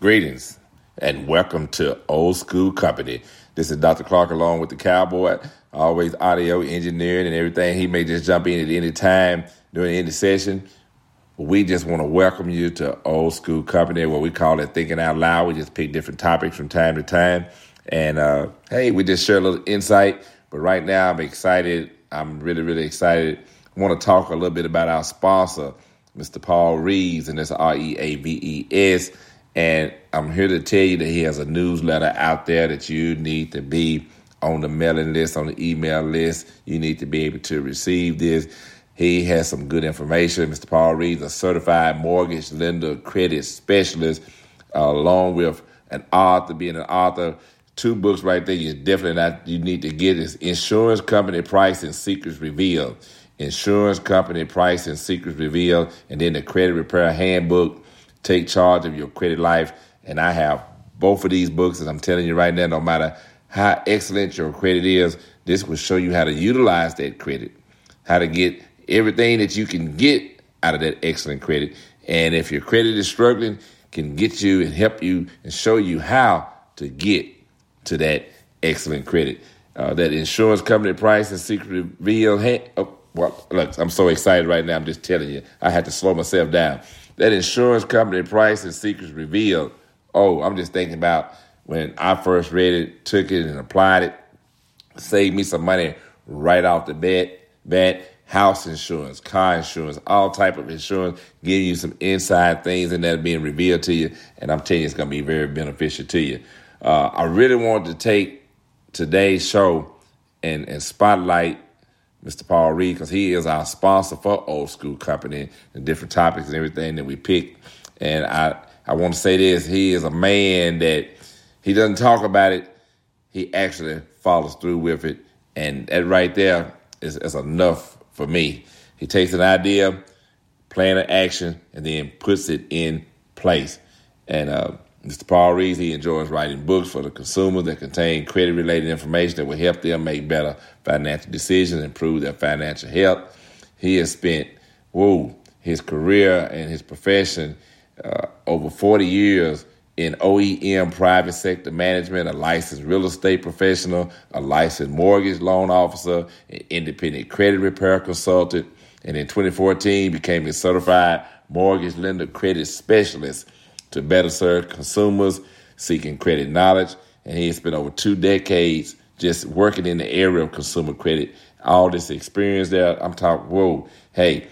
Greetings and welcome to Old School Company. This is Dr. Clark along with the Cowboy, always audio engineering and everything. He may just jump in at any time during any session. We just want to welcome you to Old School Company, what we call it Thinking Out Loud. We just pick different topics from time to time. And uh, hey, we just share a little insight. But right now, I'm excited. I'm really, really excited. I want to talk a little bit about our sponsor, Mr. Paul Reaves, and that's R E A V E S. And I'm here to tell you that he has a newsletter out there that you need to be on the mailing list, on the email list. You need to be able to receive this. He has some good information. Mr. Paul Reaves, a certified mortgage lender credit specialist, uh, along with an author, being an author. Two books right there you definitely not you need to get is Insurance Company Price and Secrets Revealed. Insurance Company Price and Secrets Revealed, and then the Credit Repair Handbook take charge of your credit life. And I have both of these books, and I'm telling you right now, no matter how excellent your credit is, this will show you how to utilize that credit, how to get everything that you can get out of that excellent credit. And if your credit is struggling, can get you and help you and show you how to get to that excellent credit. Uh, that insurance company price and secret reveal. Hey, oh, well, look, I'm so excited right now. I'm just telling you, I had to slow myself down that insurance company price and secrets revealed. Oh, I'm just thinking about when I first read it, took it, and applied it. Saved me some money right off the bat. Bat house insurance, car insurance, all type of insurance, giving you some inside things and that being revealed to you. And I'm telling you, it's going to be very beneficial to you. Uh, I really wanted to take today's show and, and spotlight Mr. Paul Reed, because he is our sponsor for Old School Company and different topics and everything that we pick. And I, I want to say this he is a man that he doesn't talk about it, he actually follows through with it. And that right there is, is enough for me. He takes an idea, plan an action, and then puts it in place. And uh, Mr. Paul Reaves, he enjoys writing books for the consumer that contain credit related information that will help them make better financial decisions, improve their financial health. He has spent, whoa, his career and his profession uh, over 40 years in OEM private sector management, a licensed real estate professional, a licensed mortgage loan officer, an independent credit repair consultant, and in 2014 became a certified mortgage lender credit specialist to better serve consumers seeking credit knowledge. And he has spent over two decades just working in the area of consumer credit. All this experience there, I'm talking, whoa, hey,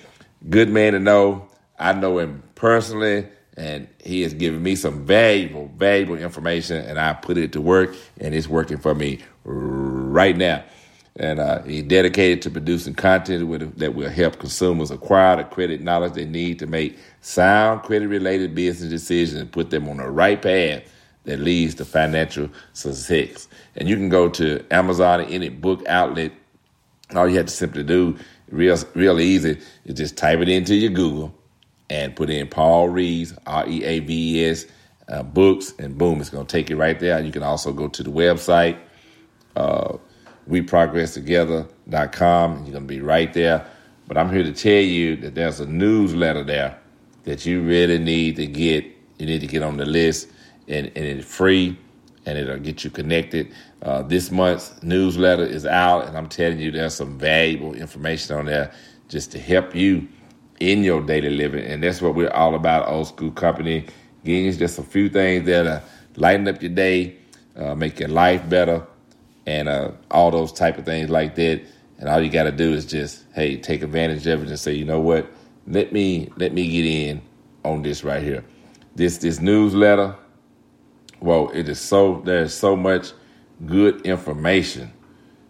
good man to know. I know him personally, and he has given me some valuable, valuable information, and I put it to work, and it's working for me right now. And uh, he's dedicated to producing content with, that will help consumers acquire the credit knowledge they need to make sound credit related business decisions and put them on the right path that leads to financial success. And you can go to Amazon or any book outlet. All you have to simply do, real real easy, is just type it into your Google and put in Paul Reaves, R E A V E S, uh, books, and boom, it's going to take you right there. You can also go to the website. Uh, weprogresstogether.com. And you're going to be right there. But I'm here to tell you that there's a newsletter there that you really need to get. You need to get on the list, and, and it's free, and it'll get you connected. Uh, this month's newsletter is out, and I'm telling you, there's some valuable information on there just to help you in your daily living. And that's what we're all about, Old School Company. Getting just a few things that lighten up your day, uh, make your life better and uh, all those type of things like that. And all you got to do is just hey, take advantage of it and say, you know what? Let me let me get in on this right here. This this newsletter. Well, it is so there's so much good information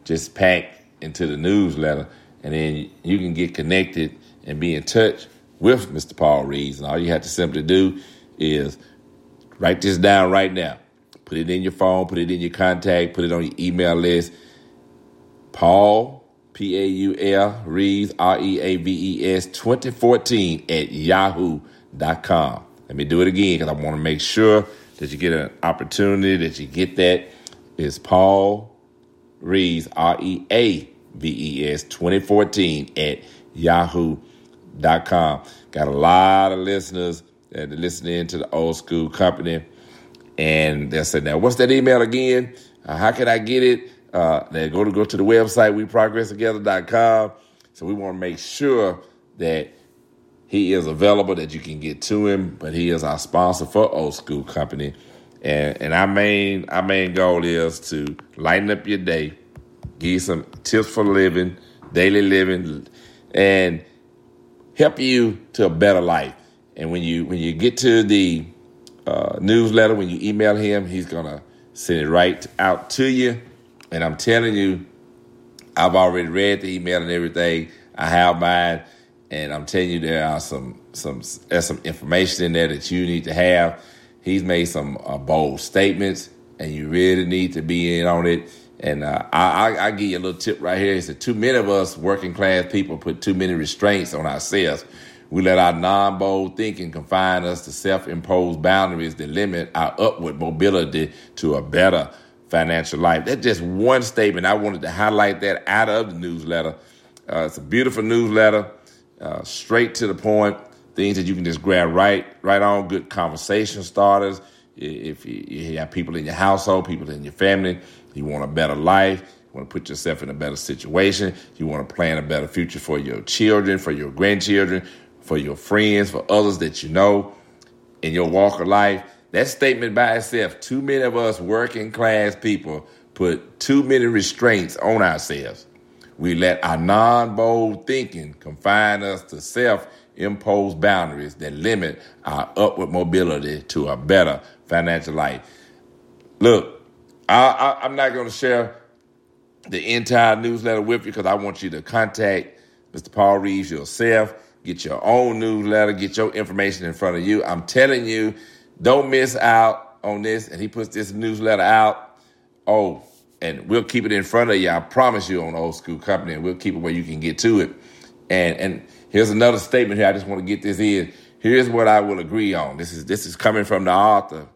just packed into the newsletter, and then you can get connected and be in touch with Mr. Paul Reaves. And all you have to simply do is write this down right now. Put it in your phone, put it in your contact, put it on your email list. Paul, P A U L, Reaves, R E A V E S, 2014 at yahoo.com. Let me do it again because I want to make sure that you get an opportunity, that you get that. It's Paul Reaves, R E A V E S, 2014 at yahoo.com. Got a lot of listeners that are listening to the old school company And they'll say, now, what's that email again? Uh, how can I get it? Uh, they go to go to the website, weprogresstogether.com. So we want to make sure that he is available, that you can get to him. But he is our sponsor for Old School Company. And, and our main our main goal is to lighten up your day, give you some tips for living, daily living, and help you to a better life. And when you when you get to the uh, newsletter, when you email him, he's gonna send it right out to you. And I'm telling you, I've already read the email and everything. I have mine, and I'm telling you, there are some some there's some information in there that you need to have. He's made some uh, bold statements, and you really need to be in on it. And uh, I, I, I give you a little tip right here. He said, too many of us working class people put too many restraints on ourselves. We let our non bold thinking confine us to self imposed boundaries that limit our upward mobility to a better financial life. That's just one statement. I wanted to highlight that out of the newsletter. Uh, it's a beautiful newsletter, uh, straight to the point, things that you can just grab right, right on. Good conversation starters. If you have people in your household, people in your family, you want a better life. You want to put yourself in a better situation. You want to plan a better future for your children, for your grandchildren, for your friends, for others that you know in your walk of life. That statement by itself, too many of us working class people put too many restraints on ourselves. We let our non bold thinking confine us to self imposed boundaries that limit our upward mobility to a better financial life. Look, I, am not going to share the entire newsletter with you because I want you to contact Mr. Paul Reaves yourself get your own newsletter, get your information in front of you. I'm telling you, don't miss out on this. And he puts this newsletter out. Oh, and we'll keep it in front of you. I promise you on Old School Company, and we'll keep it where you can get to it. And and here's another statement here. I just want to get this in. Here's what I will agree on. This is this is coming from the author,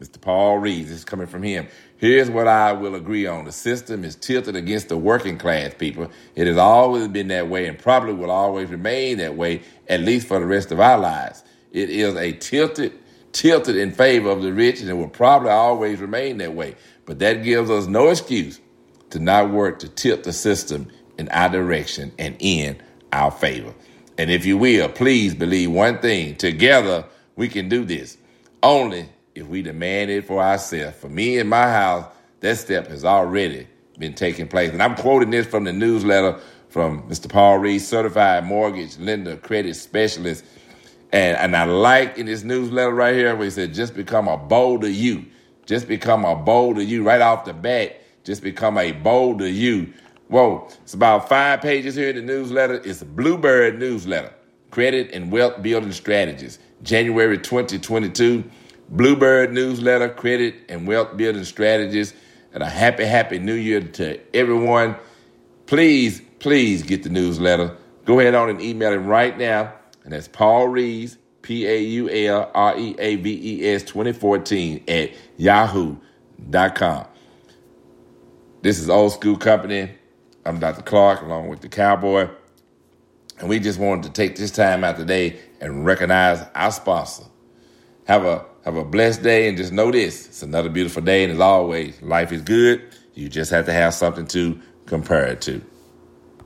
Mr. Paul Reaves. This is coming from him. Here's what I will agree on. The system is tilted against the working class people. It has always been that way and probably will always remain that way, at least for the rest of our lives. It is a tilted, tilted in favor of the rich and it will probably always remain that way. But that gives us no excuse to not work to tilt the system in our direction and in our favor. And if you will, please believe one thing. Together, we can do this. Only if we demand it for ourselves. For me and my house, that step has already been taking place. And I'm quoting this from the newsletter from Mr. Paul Reed, certified mortgage lender credit specialist. And, and I like in this newsletter right here where he said, just become a bolder you. Just become a bolder you right off the bat. Just become a bolder you. Whoa, it's about five pages here in the newsletter. It's a Bluebird newsletter, Credit and Wealth Building Strategies, January 2022. Bluebird newsletter, credit and wealth building strategies, and a happy, happy new year to everyone. Please, please get the newsletter. Go ahead on and email him right now. And that's Paul Reaves, P A U L R E A V E S 2014 at yahoo.com. This is Old School Company. I'm Dr. Clark along with the Cowboy. And we just wanted to take this time out today and recognize our sponsor. Have a have a blessed day and just know this. It's another beautiful day. And as always, life is good. You just have to have something to compare it to.